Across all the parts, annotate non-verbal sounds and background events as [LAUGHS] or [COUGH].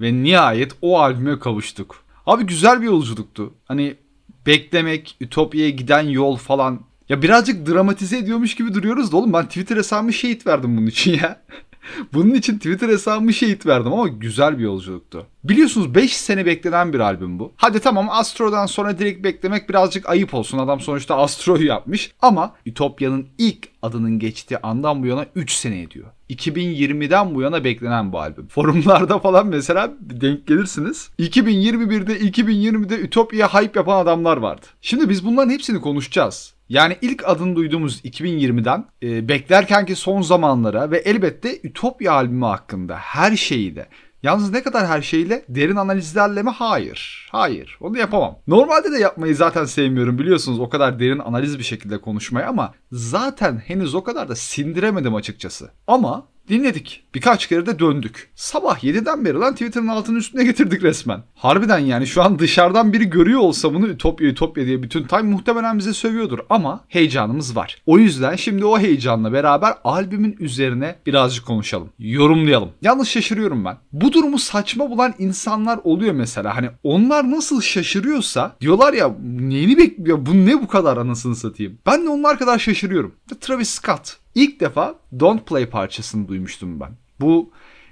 ve nihayet o albüme kavuştuk. Abi güzel bir yolculuktu. Hani beklemek, Ütopya'ya giden yol falan. Ya birazcık dramatize ediyormuş gibi duruyoruz da oğlum ben Twitter hesabımı şehit verdim bunun için ya. [LAUGHS] Bunun için Twitter hesabımı şehit verdim ama güzel bir yolculuktu. Biliyorsunuz 5 sene beklenen bir albüm bu. Hadi tamam Astro'dan sonra direkt beklemek birazcık ayıp olsun. Adam sonuçta Astro'yu yapmış. Ama Ütopya'nın ilk adının geçtiği andan bu yana 3 sene ediyor. 2020'den bu yana beklenen bu albüm. Forumlarda falan mesela denk gelirsiniz. 2021'de 2020'de Ütopya hype yapan adamlar vardı. Şimdi biz bunların hepsini konuşacağız. Yani ilk adını duyduğumuz 2020'den e, beklerkenki son zamanlara ve elbette Ütopya albümü hakkında her şeyi de Yalnız ne kadar her şeyle derin analizlerle mi? Hayır. Hayır. Onu yapamam. Normalde de yapmayı zaten sevmiyorum biliyorsunuz o kadar derin analiz bir şekilde konuşmayı ama zaten henüz o kadar da sindiremedim açıkçası. Ama Dinledik. Birkaç kere de döndük. Sabah 7'den beri lan Twitter'ın altının üstüne getirdik resmen. Harbiden yani şu an dışarıdan biri görüyor olsa bunu Ütopya Ütopya diye bütün time muhtemelen bize sövüyordur ama heyecanımız var. O yüzden şimdi o heyecanla beraber albümün üzerine birazcık konuşalım. Yorumlayalım. Yalnız şaşırıyorum ben. Bu durumu saçma bulan insanlar oluyor mesela. Hani onlar nasıl şaşırıyorsa diyorlar ya neyini bekliyor bu ne bu kadar anasını satayım. Ben de onlar kadar şaşırıyorum. Travis Scott İlk defa Don't Play parçasını duymuştum ben. Bu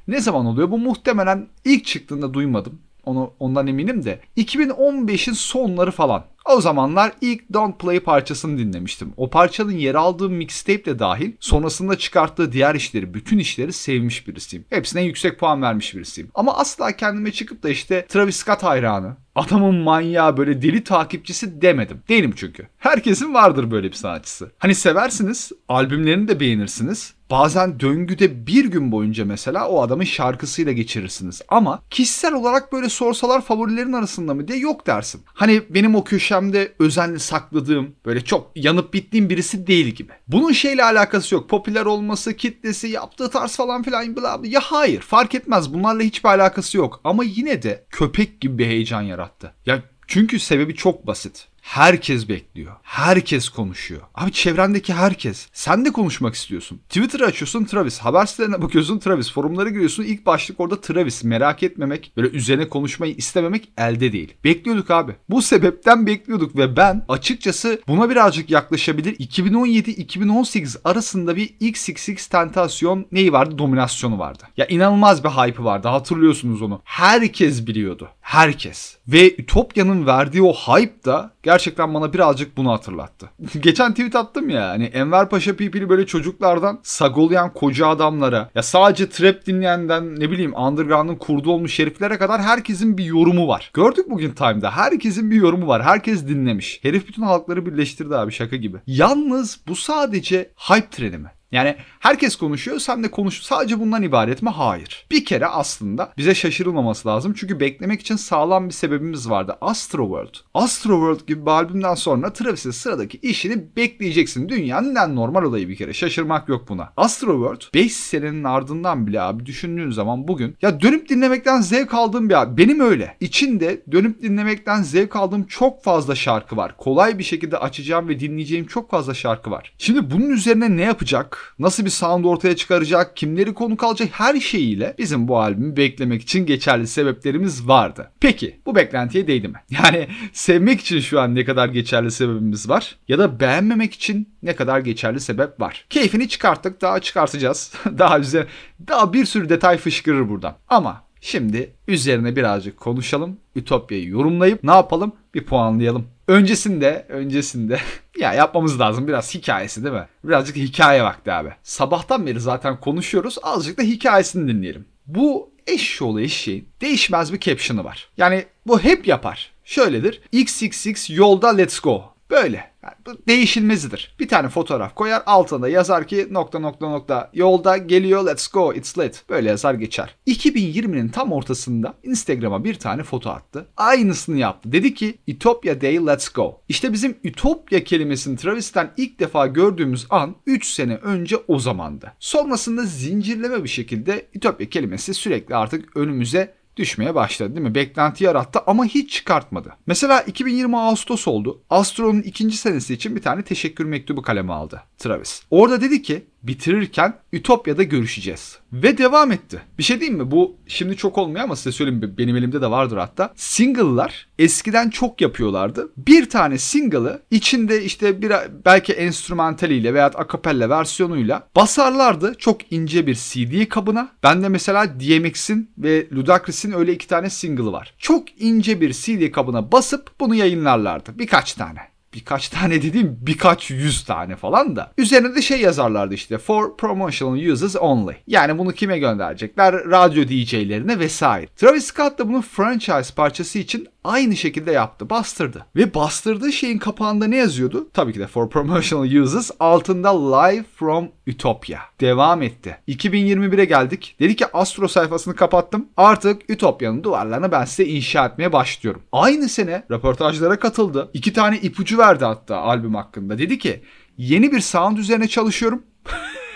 ne zaman oluyor? Bu muhtemelen ilk çıktığında duymadım. Onu ondan eminim de 2015'in sonları falan. O zamanlar ilk Don't Play parçasını dinlemiştim. O parçanın yer aldığı mixtape de dahil sonrasında çıkarttığı diğer işleri, bütün işleri sevmiş birisiyim. Hepsine yüksek puan vermiş birisiyim. Ama asla kendime çıkıp da işte Travis Scott hayranı, adamın manyağı böyle deli takipçisi demedim. Değilim çünkü. Herkesin vardır böyle bir sanatçısı. Hani seversiniz, albümlerini de beğenirsiniz. Bazen döngüde bir gün boyunca mesela o adamın şarkısıyla geçirirsiniz. Ama kişisel olarak böyle sorsalar favorilerin arasında mı diye yok dersin. Hani benim o köşemde özenle sakladığım böyle çok yanıp bittiğim birisi değil gibi. Bunun şeyle alakası yok. Popüler olması, kitlesi, yaptığı tarz falan filan bla bla. Ya hayır fark etmez bunlarla hiçbir alakası yok. Ama yine de köpek gibi bir heyecan yarattı. Ya çünkü sebebi çok basit. Herkes bekliyor. Herkes konuşuyor. Abi çevrendeki herkes. Sen de konuşmak istiyorsun. Twitter açıyorsun Travis. Haber sitelerine bakıyorsun Travis. Forumlara giriyorsun. İlk başlık orada Travis. Merak etmemek, böyle üzerine konuşmayı istememek elde değil. Bekliyorduk abi. Bu sebepten bekliyorduk ve ben açıkçası buna birazcık yaklaşabilir. 2017-2018 arasında bir XXX tentasyon neyi vardı? Dominasyonu vardı. Ya inanılmaz bir hype vardı. Hatırlıyorsunuz onu. Herkes biliyordu. Herkes. Ve Ütopya'nın verdiği o hype da gerçekten bana birazcık bunu hatırlattı. [LAUGHS] Geçen tweet attım ya hani Enver Paşa pipili böyle çocuklardan sagolayan koca adamlara ya sadece trap dinleyenden ne bileyim underground'ın kurdu olmuş heriflere kadar herkesin bir yorumu var. Gördük bugün Time'da herkesin bir yorumu var. Herkes dinlemiş. Herif bütün halkları birleştirdi abi şaka gibi. Yalnız bu sadece hype treni mi? Yani herkes konuşuyor sen de konuş. Sadece bundan ibaret mi? Hayır. Bir kere aslında bize şaşırılmaması lazım. Çünkü beklemek için sağlam bir sebebimiz vardı. Astroworld. Astroworld gibi bir albümden sonra Travis'in sıradaki işini bekleyeceksin. Dünyanın en normal olayı bir kere. Şaşırmak yok buna. Astroworld 5 senenin ardından bile abi düşündüğün zaman bugün ya dönüp dinlemekten zevk aldığım bir abi. Benim öyle. İçinde dönüp dinlemekten zevk aldığım çok fazla şarkı var. Kolay bir şekilde açacağım ve dinleyeceğim çok fazla şarkı var. Şimdi bunun üzerine ne yapacak? Nasıl bir sound ortaya çıkaracak, kimleri konuk alacak her şeyiyle bizim bu albümü beklemek için geçerli sebeplerimiz vardı. Peki bu beklentiye değdi mi? [LAUGHS] Yani sevmek için şu an ne kadar geçerli sebebimiz var ya da beğenmemek için ne kadar geçerli sebep var. Keyfini çıkarttık daha çıkartacağız. [LAUGHS] daha güzel daha bir sürü detay fışkırır buradan. Ama Şimdi üzerine birazcık konuşalım. Ütopya'yı yorumlayıp ne yapalım? Bir puanlayalım. Öncesinde, öncesinde [LAUGHS] ya yapmamız lazım biraz hikayesi değil mi? Birazcık hikaye vakti abi. Sabahtan beri zaten konuşuyoruz. Azıcık da hikayesini dinleyelim. Bu eşşoğlu eşeğin değişmez bir caption'ı var. Yani bu hep yapar. Şöyledir. XXX yolda let's go. Böyle. Yani bu değişilmezidir. Bir tane fotoğraf koyar altında yazar ki nokta nokta nokta yolda geliyor let's go it's lit. Böyle yazar geçer. 2020'nin tam ortasında Instagram'a bir tane foto attı. Aynısını yaptı. Dedi ki Utopia Day let's go. İşte bizim Utopia kelimesini Travis'ten ilk defa gördüğümüz an 3 sene önce o zamandı. Sonrasında zincirleme bir şekilde Utopia kelimesi sürekli artık önümüze düşmeye başladı değil mi? Beklenti yarattı ama hiç çıkartmadı. Mesela 2020 Ağustos oldu. Astro'nun ikinci senesi için bir tane teşekkür mektubu kaleme aldı Travis. Orada dedi ki bitirirken Ütopya'da görüşeceğiz. Ve devam etti. Bir şey diyeyim mi? Bu şimdi çok olmuyor ama size söyleyeyim benim elimde de vardır hatta. Single'lar eskiden çok yapıyorlardı. Bir tane single'ı içinde işte bir belki enstrümantaliyle veya akapella versiyonuyla basarlardı çok ince bir CD kabına. Ben de mesela DMX'in ve Ludacris'in öyle iki tane single'ı var. Çok ince bir CD kabına basıp bunu yayınlarlardı. Birkaç tane birkaç [LAUGHS] tane dediğim birkaç yüz tane falan da. Üzerine de şey yazarlardı işte for promotional uses only. Yani bunu kime gönderecekler? Radyo DJ'lerine vesaire. Travis Scott da bunu franchise parçası için aynı şekilde yaptı. Bastırdı. Ve bastırdığı şeyin kapağında ne yazıyordu? Tabii ki de for promotional uses altında live from Utopia. Devam etti. 2021'e geldik. Dedi ki Astro sayfasını kapattım. Artık Ütopya'nın duvarlarını ben size inşa etmeye başlıyorum. Aynı sene röportajlara katıldı. İki tane ipucu verdi hatta albüm hakkında. Dedi ki yeni bir sound üzerine çalışıyorum.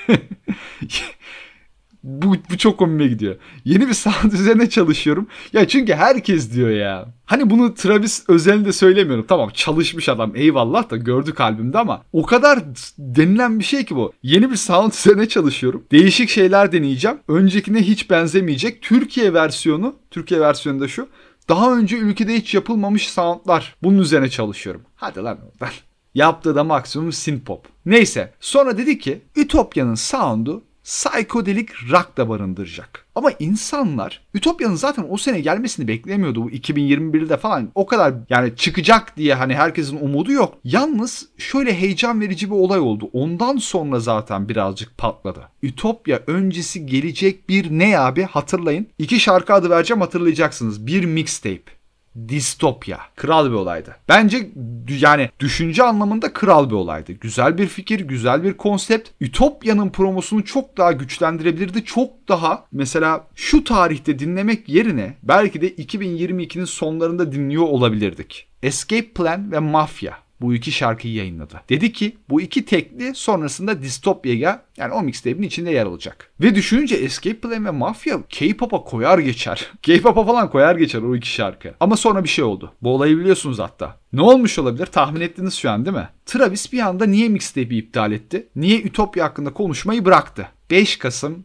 [LAUGHS] bu, bu çok komime gidiyor. Yeni bir sound [LAUGHS] üzerine çalışıyorum. Ya çünkü herkes diyor ya. Hani bunu Travis özelinde söylemiyorum. Tamam çalışmış adam eyvallah da gördük albümde ama o kadar denilen bir şey ki bu. Yeni bir sound [LAUGHS] üzerine çalışıyorum. Değişik şeyler deneyeceğim. Öncekine hiç benzemeyecek. Türkiye versiyonu, Türkiye versiyonu da şu. Daha önce ülkede hiç yapılmamış soundlar. Bunun üzerine çalışıyorum. Hadi lan oradan. [LAUGHS] Yaptığı da maksimum synth-pop. Neyse sonra dedi ki Ütopya'nın sound'u psikodelik rock da barındıracak. Ama insanlar Ütopya'nın zaten o sene gelmesini beklemiyordu. Bu 2021'de falan o kadar yani çıkacak diye hani herkesin umudu yok. Yalnız şöyle heyecan verici bir olay oldu. Ondan sonra zaten birazcık patladı. Ütopya öncesi gelecek bir ne abi hatırlayın. İki şarkı adı vereceğim hatırlayacaksınız. Bir mixtape distopya. Kral bir olaydı. Bence yani düşünce anlamında kral bir olaydı. Güzel bir fikir, güzel bir konsept. Ütopya'nın promosunu çok daha güçlendirebilirdi. Çok daha mesela şu tarihte dinlemek yerine belki de 2022'nin sonlarında dinliyor olabilirdik. Escape Plan ve Mafya bu iki şarkıyı yayınladı. Dedi ki bu iki tekli sonrasında Distopya'ya yani o mixtape'in içinde yer alacak. Ve düşününce Escape Plan ve Mafia K-pop'a koyar geçer. [LAUGHS] K-pop'a falan koyar geçer o iki şarkı. Ama sonra bir şey oldu. Bu olayı biliyorsunuz hatta. Ne olmuş olabilir tahmin ettiniz şu an değil mi? Travis bir anda niye mixtape'i iptal etti? Niye Ütopya hakkında konuşmayı bıraktı? 5 Kasım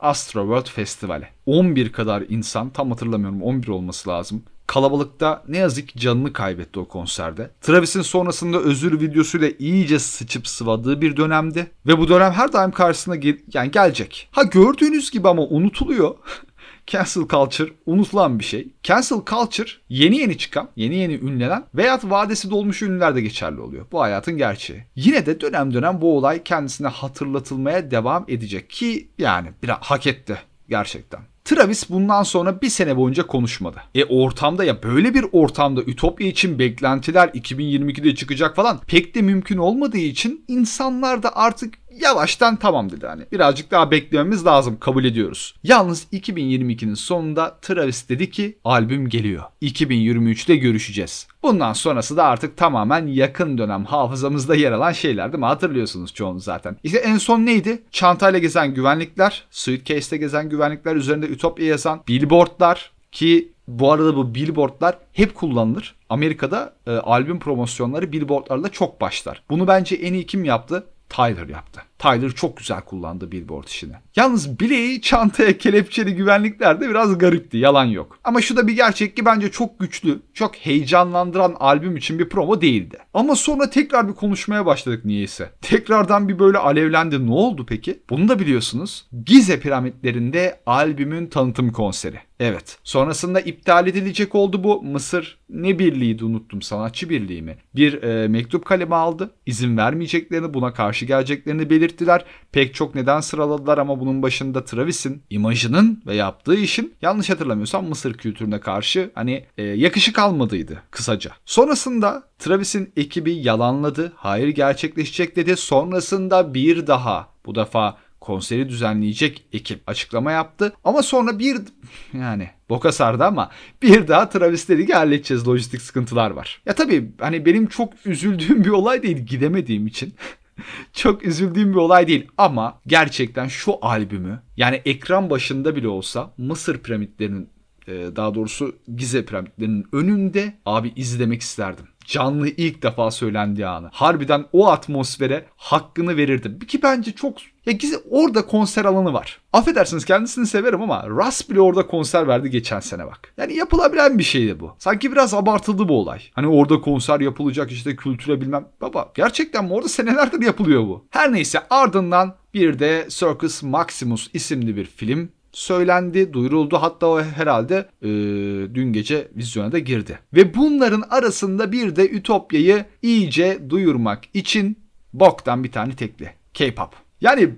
Astro World Festivali. 11 kadar insan tam hatırlamıyorum 11 olması lazım. Kalabalıkta ne yazık ki canını kaybetti o konserde. Travis'in sonrasında özür videosuyla iyice sıçıp sıvadığı bir dönemdi. Ve bu dönem her daim karşısına gel yani gelecek. Ha gördüğünüz gibi ama unutuluyor. [LAUGHS] cancel culture unutulan bir şey. Cancel culture yeni yeni çıkan, yeni yeni ünlenen veya vadesi dolmuş ünlüler de geçerli oluyor. Bu hayatın gerçeği. Yine de dönem dönem bu olay kendisine hatırlatılmaya devam edecek ki yani biraz hak etti gerçekten. Travis bundan sonra bir sene boyunca konuşmadı. E ortamda ya böyle bir ortamda Ütopya için beklentiler 2022'de çıkacak falan pek de mümkün olmadığı için insanlar da artık yavaştan tamam dedi hani. Birazcık daha beklememiz lazım kabul ediyoruz. Yalnız 2022'nin sonunda Travis dedi ki albüm geliyor. 2023'te görüşeceğiz. Bundan sonrası da artık tamamen yakın dönem hafızamızda yer alan şeyler değil mi? Hatırlıyorsunuz çoğunuz zaten. İşte en son neydi? Çantayla gezen güvenlikler, suitcase'te gezen güvenlikler, üzerinde Ütopya yazan billboardlar ki bu arada bu billboardlar hep kullanılır. Amerika'da e, albüm promosyonları billboardlarla çok başlar. Bunu bence en iyi kim yaptı? Tyler yaptı. Tyler çok güzel kullandı billboard işini. Yalnız bileği çantaya kelepçeli güvenlikler de biraz garipti yalan yok. Ama şu da bir gerçek ki bence çok güçlü, çok heyecanlandıran albüm için bir promo değildi. Ama sonra tekrar bir konuşmaya başladık niyeyse. Tekrardan bir böyle alevlendi. Ne oldu peki? Bunu da biliyorsunuz. Gize piramitlerinde albümün tanıtım konseri. Evet. Sonrasında iptal edilecek oldu bu. Mısır ne birliğiydi unuttum sanatçı birliği mi? Bir e, mektup kalemi aldı. İzin vermeyeceklerini buna karşı geleceklerini belirttiler. Pek çok neden sıraladılar ama bunun başında Travis'in imajının ve yaptığı işin yanlış hatırlamıyorsam Mısır kültürüne karşı hani e, yakışık almadıydı kısaca. Sonrasında Travis'in ekibi yalanladı. Hayır gerçekleşecek dedi. Sonrasında bir daha bu defa konseri düzenleyecek ekip açıklama yaptı. Ama sonra bir yani boka sardı ama bir daha Travis dedi ki halledeceğiz lojistik sıkıntılar var. Ya tabii hani benim çok üzüldüğüm bir olay değil gidemediğim için. [LAUGHS] [LAUGHS] çok üzüldüğüm bir olay değil ama gerçekten şu albümü yani ekran başında bile olsa Mısır piramitlerinin daha doğrusu Gize piramitlerinin önünde abi izlemek isterdim canlı ilk defa söylendiği anı. Harbiden o atmosfere hakkını verirdi. Ki bence çok ya gizli orada konser alanı var. Affedersiniz kendisini severim ama Ras bile orada konser verdi geçen sene bak. Yani yapılabilen bir şeydi bu. Sanki biraz abartıldı bu olay. Hani orada konser yapılacak işte kültüre bilmem. Baba gerçekten mi orada senelerdir yapılıyor bu. Her neyse ardından bir de Circus Maximus isimli bir film söylendi, duyuruldu. Hatta o herhalde e, dün gece vizyona da girdi. Ve bunların arasında bir de Ütopya'yı iyice duyurmak için boktan bir tane tekli. K-pop. Yani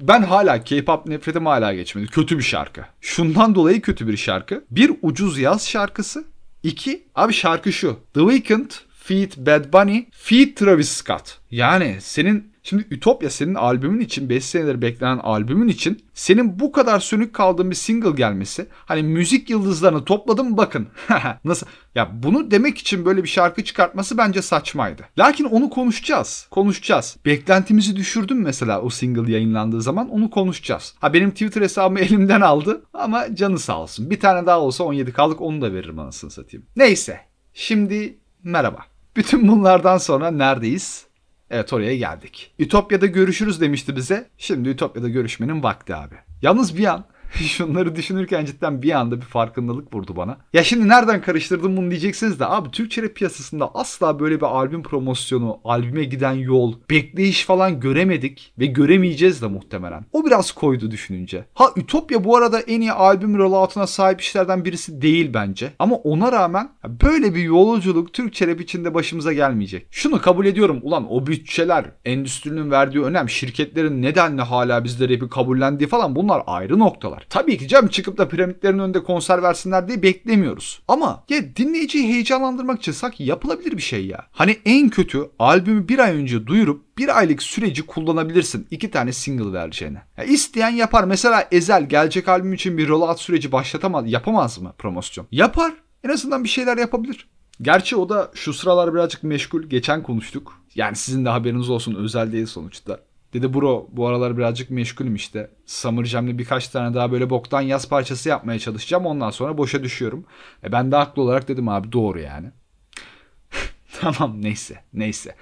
ben hala K-pop nefretim hala geçmedi. Kötü bir şarkı. Şundan dolayı kötü bir şarkı. Bir ucuz yaz şarkısı. İki abi şarkı şu. The Weeknd feat Bad Bunny feat Travis Scott. Yani senin Şimdi Ütopya senin albümün için 5 senedir beklenen albümün için senin bu kadar sönük kaldığın bir single gelmesi hani müzik yıldızlarını topladım bakın. [LAUGHS] Nasıl? Ya bunu demek için böyle bir şarkı çıkartması bence saçmaydı. Lakin onu konuşacağız. Konuşacağız. Beklentimizi düşürdüm mesela o single yayınlandığı zaman onu konuşacağız. Ha benim Twitter hesabımı [LAUGHS] elimden aldı ama canı sağ olsun. Bir tane daha olsa 17 kaldık onu da veririm anasını satayım. Neyse. Şimdi merhaba. Bütün bunlardan sonra neredeyiz? Evet oraya geldik. Ütopya'da görüşürüz demişti bize. Şimdi Ütopya'da görüşmenin vakti abi. Yalnız bir an [LAUGHS] Şunları düşünürken cidden bir anda bir farkındalık vurdu bana. Ya şimdi nereden karıştırdım bunu diyeceksiniz de abi Türkçe rap piyasasında asla böyle bir albüm promosyonu, albüme giden yol, bekleyiş falan göremedik ve göremeyeceğiz de muhtemelen. O biraz koydu düşününce. Ha Ütopya bu arada en iyi albüm rollout'una sahip işlerden birisi değil bence. Ama ona rağmen böyle bir yolculuk Türkçe rap içinde başımıza gelmeyecek. Şunu kabul ediyorum ulan o bütçeler, endüstrinin verdiği önem, şirketlerin nedenle hala bizde rap'i kabullendiği falan bunlar ayrı noktalar var. Tabii ki canım çıkıp da piramitlerin önünde konser versinler diye beklemiyoruz. Ama ya dinleyiciyi heyecanlandırmak için sanki yapılabilir bir şey ya. Hani en kötü albümü bir ay önce duyurup bir aylık süreci kullanabilirsin. iki tane single vereceğine. Ya isteyen yapar. Mesela Ezel gelecek albüm için bir rollout süreci başlatamaz, yapamaz mı promosyon? Yapar. En azından bir şeyler yapabilir. Gerçi o da şu sıralar birazcık meşgul. Geçen konuştuk. Yani sizin de haberiniz olsun özel değil sonuçta. Dedi bro bu aralar birazcık meşgulüm işte. Summer Jam'le birkaç tane daha böyle boktan yaz parçası yapmaya çalışacağım. Ondan sonra boşa düşüyorum. E ben de haklı olarak dedim abi doğru yani. [LAUGHS] tamam neyse neyse.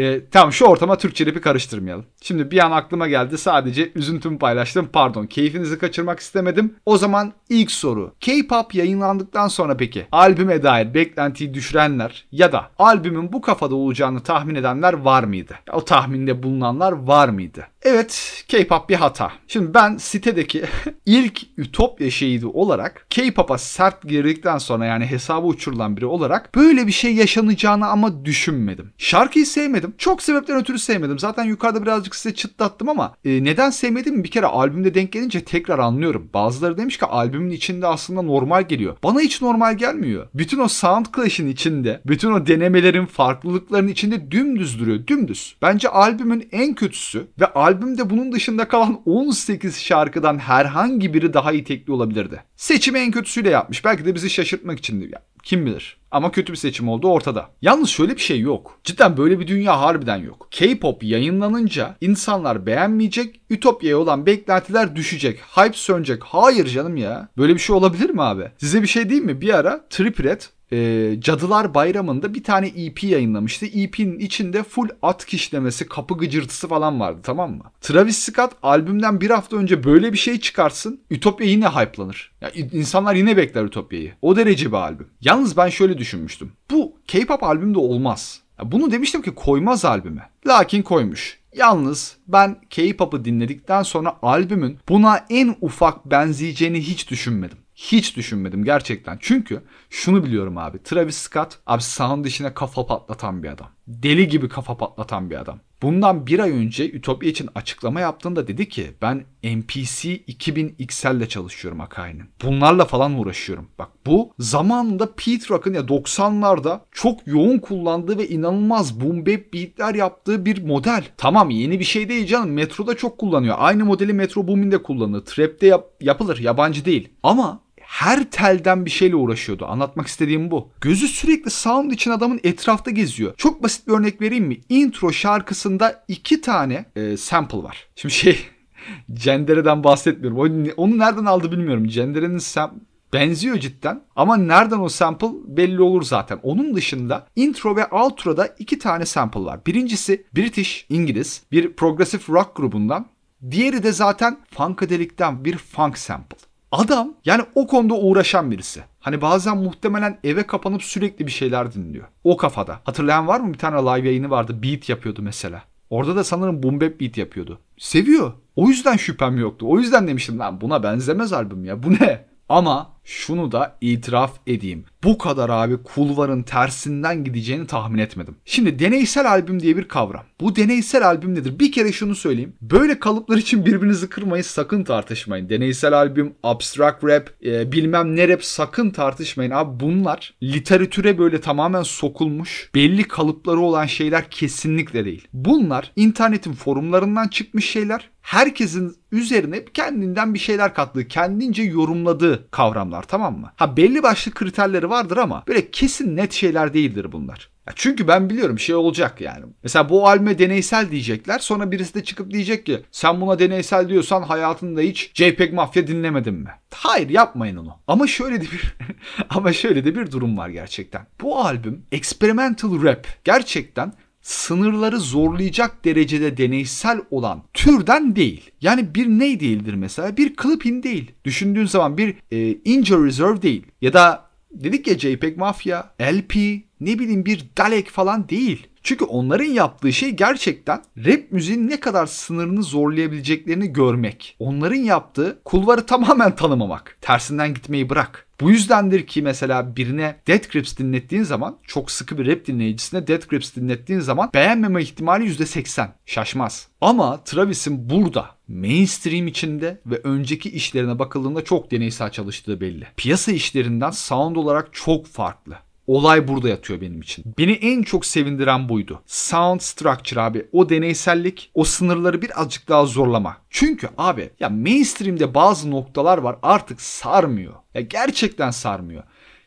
E, tamam şu ortama Türkçe rapi karıştırmayalım. Şimdi bir an aklıma geldi sadece üzüntümü paylaştım. Pardon keyfinizi kaçırmak istemedim. O zaman ilk soru. K-pop yayınlandıktan sonra peki albüme dair beklentiyi düşürenler ya da albümün bu kafada olacağını tahmin edenler var mıydı? O tahminde bulunanlar var mıydı? Evet K-pop bir hata. Şimdi ben sitedeki [LAUGHS] ilk Ütopya şehidi olarak K-pop'a sert girdikten sonra yani hesabı uçurulan biri olarak böyle bir şey yaşanacağını ama düşünmedim. Şarkıyı sevmedim. Çok sebepten ötürü sevmedim. Zaten yukarıda birazcık size çıtlattım ama e, neden sevmedim bir kere albümde denk gelince tekrar anlıyorum. Bazıları demiş ki albümün içinde aslında normal geliyor. Bana hiç normal gelmiyor. Bütün o sound clash'in içinde, bütün o denemelerin, farklılıkların içinde dümdüz duruyor. Dümdüz. Bence albümün en kötüsü ve albümde bunun dışında kalan 18 şarkıdan herhangi biri daha iyi tekli olabilirdi. Seçimi en kötüsüyle yapmış. Belki de bizi şaşırtmak içindi. Ya, kim bilir. Ama kötü bir seçim oldu ortada. Yalnız şöyle bir şey yok. Cidden böyle bir dünya harbiden yok. K-pop yayınlanınca insanlar beğenmeyecek, Ütopya'ya olan beklentiler düşecek, hype sönecek. Hayır canım ya. Böyle bir şey olabilir mi abi? Size bir şey diyeyim mi? Bir ara Triple e, Cadılar Bayramı'nda bir tane EP yayınlamıştı. EP'nin içinde full at kişlemesi, kapı gıcırtısı falan vardı tamam mı? Travis Scott albümden bir hafta önce böyle bir şey çıkarsın. Ütopya yine hype'lanır. Ya, insanlar yine bekler Ütopya'yı. O derece bir albüm. Yalnız ben şöyle düşünmüştüm. Bu K-pop albümde olmaz. Ya, bunu demiştim ki koymaz albüme. Lakin koymuş. Yalnız ben K-pop'u dinledikten sonra albümün buna en ufak benzeyeceğini hiç düşünmedim. Hiç düşünmedim gerçekten. Çünkü şunu biliyorum abi. Travis Scott abi sound işine kafa patlatan bir adam. Deli gibi kafa patlatan bir adam. Bundan bir ay önce Ütopya için açıklama yaptığında dedi ki ben MPC 2000 XL ile çalışıyorum Akai'nin. Bunlarla falan uğraşıyorum. Bak bu zamanında Pete Rock'ın ya 90'larda çok yoğun kullandığı ve inanılmaz boom bap beatler yaptığı bir model. Tamam yeni bir şey değil canım. Metroda çok kullanıyor. Aynı modeli Metro Boomin'de kullanılır. Trap'te yap- yapılır. Yabancı değil. Ama her telden bir şeyle uğraşıyordu. Anlatmak istediğim bu. Gözü sürekli sound için adamın etrafta geziyor. Çok basit bir örnek vereyim mi? Intro şarkısında iki tane e, sample var. Şimdi şey [LAUGHS] Cendere'den bahsetmiyorum. Onu, nereden aldı bilmiyorum. Cendere'nin sam Benziyor cidden ama nereden o sample belli olur zaten. Onun dışında intro ve outro'da iki tane sample var. Birincisi British, İngiliz bir progressive rock grubundan. Diğeri de zaten Funkadelic'ten bir funk sample. Adam yani o konuda uğraşan birisi. Hani bazen muhtemelen eve kapanıp sürekli bir şeyler dinliyor. O kafada. Hatırlayan var mı bir tane live yayını vardı. Beat yapıyordu mesela. Orada da sanırım boom bap beat yapıyordu. Seviyor. O yüzden şüphem yoktu. O yüzden demiştim lan buna benzemez albüm ya. Bu ne? Ama şunu da itiraf edeyim. Bu kadar abi kulvarın tersinden gideceğini tahmin etmedim. Şimdi deneysel albüm diye bir kavram. Bu deneysel albüm nedir? Bir kere şunu söyleyeyim. Böyle kalıplar için birbirinizi kırmayın sakın tartışmayın. Deneysel albüm, abstract rap, e, bilmem ne rap sakın tartışmayın. Abi bunlar literatüre böyle tamamen sokulmuş, belli kalıpları olan şeyler kesinlikle değil. Bunlar internetin forumlarından çıkmış şeyler herkesin üzerine kendinden bir şeyler kattığı, kendince yorumladığı kavramlar tamam mı? Ha belli başlı kriterleri vardır ama böyle kesin net şeyler değildir bunlar. Ya çünkü ben biliyorum şey olacak yani. Mesela bu albüme deneysel diyecekler. Sonra birisi de çıkıp diyecek ki sen buna deneysel diyorsan hayatında hiç JPEG Mafya dinlemedin mi? Hayır yapmayın onu. Ama şöyle de bir [LAUGHS] ama şöyle de bir durum var gerçekten. Bu albüm experimental rap gerçekten sınırları zorlayacak derecede deneysel olan türden değil. Yani bir ney değildir mesela? Bir clipping değil. Düşündüğün zaman bir e, injury reserve değil. Ya da dedik ya JPEG Mafya, LP, ne bileyim bir Dalek falan değil. Çünkü onların yaptığı şey gerçekten rap müziğin ne kadar sınırını zorlayabileceklerini görmek. Onların yaptığı kulvarı [LAUGHS] tamamen tanımamak. Tersinden gitmeyi bırak. Bu yüzdendir ki mesela birine Dead Grips dinlettiğin zaman çok sıkı bir rap dinleyicisine Dead Grips dinlettiğin zaman beğenmeme ihtimali %80. Şaşmaz. Ama Travis'in burada mainstream içinde ve önceki işlerine bakıldığında çok deneysel çalıştığı belli. Piyasa işlerinden sound olarak çok farklı. Olay burada yatıyor benim için. Beni en çok sevindiren buydu. Sound structure abi. O deneysellik, o sınırları birazcık daha zorlama. Çünkü abi ya mainstream'de bazı noktalar var artık sarmıyor. Ya gerçekten sarmıyor.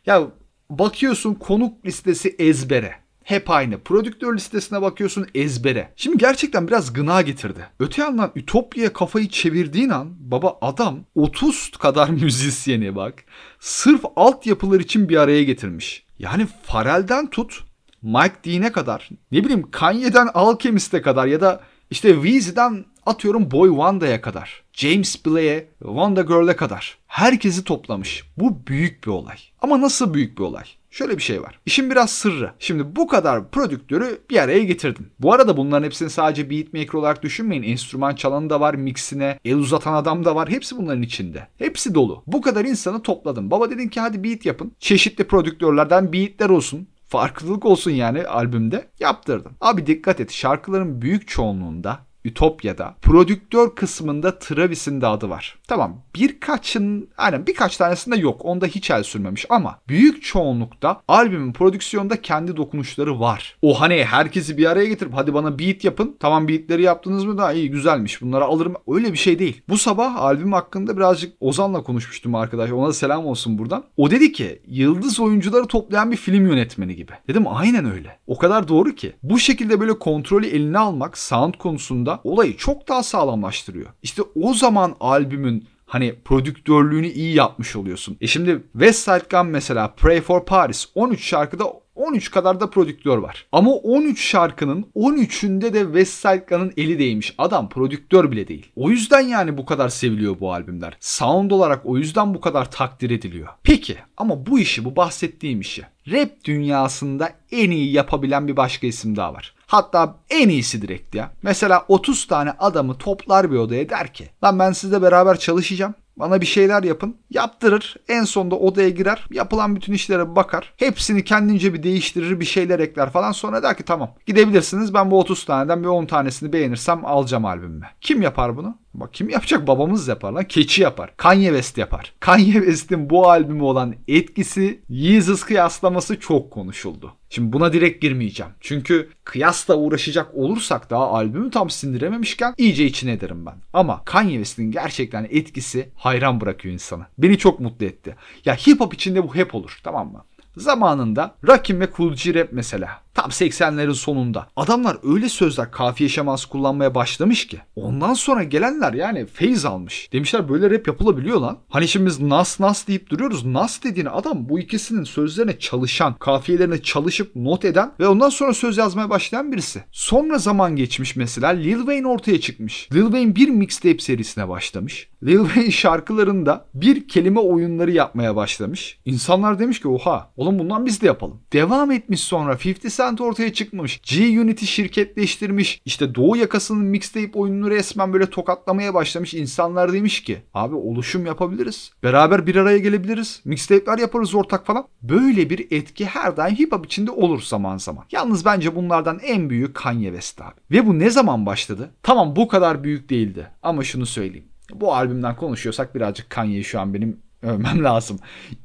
Ya bakıyorsun konuk listesi ezbere. Hep aynı. Prodüktör listesine bakıyorsun ezbere. Şimdi gerçekten biraz gına getirdi. Öte yandan Ütopya'ya kafayı çevirdiğin an baba adam 30 kadar [LAUGHS] müzisyeni bak. Sırf altyapılar için bir araya getirmiş. Yani Pharrell'den tut Mike Dean'e kadar ne bileyim Kanye'den Alchemist'e kadar ya da işte Weezy'den atıyorum Boy Wonda'ya kadar. James Blay'e, Wanda Girl'e kadar. Herkesi toplamış. Bu büyük bir olay. Ama nasıl büyük bir olay? Şöyle bir şey var. İşin biraz sırrı. Şimdi bu kadar prodüktörü bir araya getirdim. Bu arada bunların hepsini sadece beatmaker olarak düşünmeyin. Enstrüman çalanı da var, mixine, el uzatan adam da var. Hepsi bunların içinde. Hepsi dolu. Bu kadar insanı topladım. Baba dedin ki hadi beat yapın. Çeşitli prodüktörlerden beatler olsun farklılık olsun yani albümde yaptırdım. Abi dikkat et şarkıların büyük çoğunluğunda Ütopya'da prodüktör kısmında Travis'in de adı var. Tamam birkaçın aynen birkaç tanesinde yok. Onda hiç el sürmemiş ama büyük çoğunlukta albümün prodüksiyonda kendi dokunuşları var. O hani herkesi bir araya getirip hadi bana beat yapın. Tamam beatleri yaptınız mı da iyi güzelmiş bunları alırım. Öyle bir şey değil. Bu sabah albüm hakkında birazcık Ozan'la konuşmuştum arkadaş. Ona da selam olsun buradan. O dedi ki yıldız oyuncuları toplayan bir film yönetmeni gibi. Dedim aynen öyle. O kadar doğru ki. Bu şekilde böyle kontrolü eline almak sound konusunda olayı çok daha sağlamlaştırıyor. İşte o zaman albümün hani prodüktörlüğünü iyi yapmış oluyorsun. E şimdi West Side Gun mesela Pray for Paris 13 şarkıda 13 kadar da prodüktör var. Ama 13 şarkının 13'ünde de West Side Gun'ın eli değmiş. Adam prodüktör bile değil. O yüzden yani bu kadar seviliyor bu albümler. Sound olarak o yüzden bu kadar takdir ediliyor. Peki ama bu işi bu bahsettiğim işi rap dünyasında en iyi yapabilen bir başka isim daha var. Hatta en iyisi direkt ya. Mesela 30 tane adamı toplar bir odaya der ki lan ben sizle beraber çalışacağım. Bana bir şeyler yapın. Yaptırır. En sonunda odaya girer. Yapılan bütün işlere bakar. Hepsini kendince bir değiştirir. Bir şeyler ekler falan. Sonra der ki tamam gidebilirsiniz. Ben bu 30 taneden bir 10 tanesini beğenirsem alacağım albümüme. Kim yapar bunu? Bak kim yapacak? Babamız yapar lan. Keçi yapar. Kanye West yapar. Kanye West'in bu albümü olan etkisi Yeezus kıyaslaması çok konuşuldu. Şimdi buna direkt girmeyeceğim. Çünkü kıyasla uğraşacak olursak daha albümü tam sindirememişken iyice içine ederim ben. Ama Kanye West'in gerçekten etkisi hayran bırakıyor insanı. Beni çok mutlu etti. Ya hip hop içinde bu hep olur tamam mı? Zamanında Rakim ve Cool G Rap mesela. Tam 80'lerin sonunda. Adamlar öyle sözler kafiye şeması kullanmaya başlamış ki. Ondan sonra gelenler yani feyz almış. Demişler böyle rap yapılabiliyor lan. Hani şimdi biz nas nas deyip duruyoruz. Nas dediğin adam bu ikisinin sözlerine çalışan, kafiyelerine çalışıp not eden ve ondan sonra söz yazmaya başlayan birisi. Sonra zaman geçmiş mesela Lil Wayne ortaya çıkmış. Lil Wayne bir mixtape serisine başlamış. Lil Wayne şarkılarında bir kelime oyunları yapmaya başlamış. İnsanlar demiş ki oha oğlum bundan biz de yapalım. Devam etmiş sonra 50 Cent ortaya çıkmış. G-Unity şirketleştirmiş. İşte Doğu yakasının mixtape oyununu resmen böyle tokatlamaya başlamış. İnsanlar demiş ki abi oluşum yapabiliriz. Beraber bir araya gelebiliriz. Mixtape'ler yaparız ortak falan. Böyle bir etki her daim hip hop içinde olur zaman zaman. Yalnız bence bunlardan en büyük Kanye West abi. Ve bu ne zaman başladı? Tamam bu kadar büyük değildi. Ama şunu söyleyeyim. Bu albümden konuşuyorsak birazcık Kanye'yi şu an benim övmem [LAUGHS] lazım.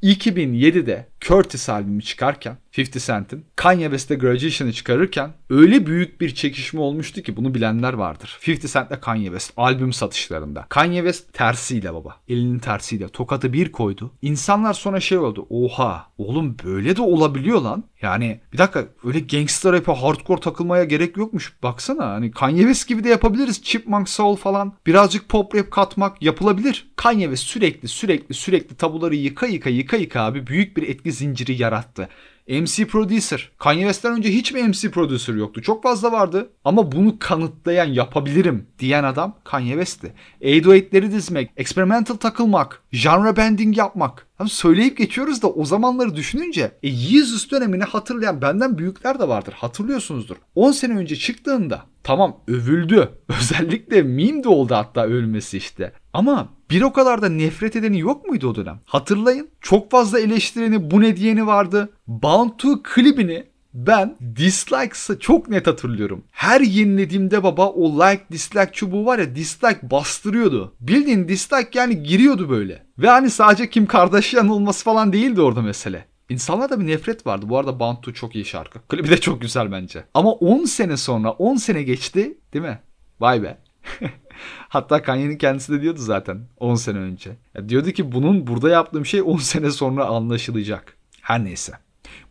2007'de Curtis albümü çıkarken 50 Cent'in Kanye West'e Graduation'ı çıkarırken öyle büyük bir çekişme olmuştu ki bunu bilenler vardır. 50 Cent'le Kanye West albüm satışlarında. Kanye West tersiyle baba. Elinin tersiyle tokatı bir koydu. İnsanlar sonra şey oldu. Oha oğlum böyle de olabiliyor lan. Yani bir dakika öyle gangster rap'e hardcore takılmaya gerek yokmuş. Baksana hani Kanye West gibi de yapabiliriz. Chipmunk Soul falan. Birazcık pop rap katmak yapılabilir. Kanye West sürekli sürekli sürekli tabuları yıka yıka yıka yıka abi büyük bir etki zinciri yarattı. MC Producer. Kanye West'ten önce hiç mi MC Producer yoktu? Çok fazla vardı. Ama bunu kanıtlayan, yapabilirim diyen adam Kanye West'ti. 808'leri dizmek, experimental takılmak, genre bending yapmak. Hani söyleyip geçiyoruz da o zamanları düşününce e, Yeezus dönemini hatırlayan benden büyükler de vardır. Hatırlıyorsunuzdur. 10 sene önce çıktığında tamam övüldü. [LAUGHS] Özellikle meme de oldu hatta ölmesi işte. Ama bir o kadar da nefret edeni yok muydu o dönem? Hatırlayın. Çok fazla eleştireni bu ne diyeni vardı. Bound to klibini ben dislikes'ı çok net hatırlıyorum. Her yenilediğimde baba o like dislike çubuğu var ya dislike bastırıyordu. Bildiğin dislike yani giriyordu böyle. Ve hani sadece Kim Kardashian olması falan değildi orada mesele. İnsanlarda bir nefret vardı. Bu arada Bantu çok iyi şarkı. Klibi de çok güzel bence. Ama 10 sene sonra 10 sene geçti değil mi? Vay be. [LAUGHS] Hatta Kanye'nin kendisi de diyordu zaten 10 sene önce. Ya diyordu ki bunun burada yaptığım şey 10 sene sonra anlaşılacak. Her neyse.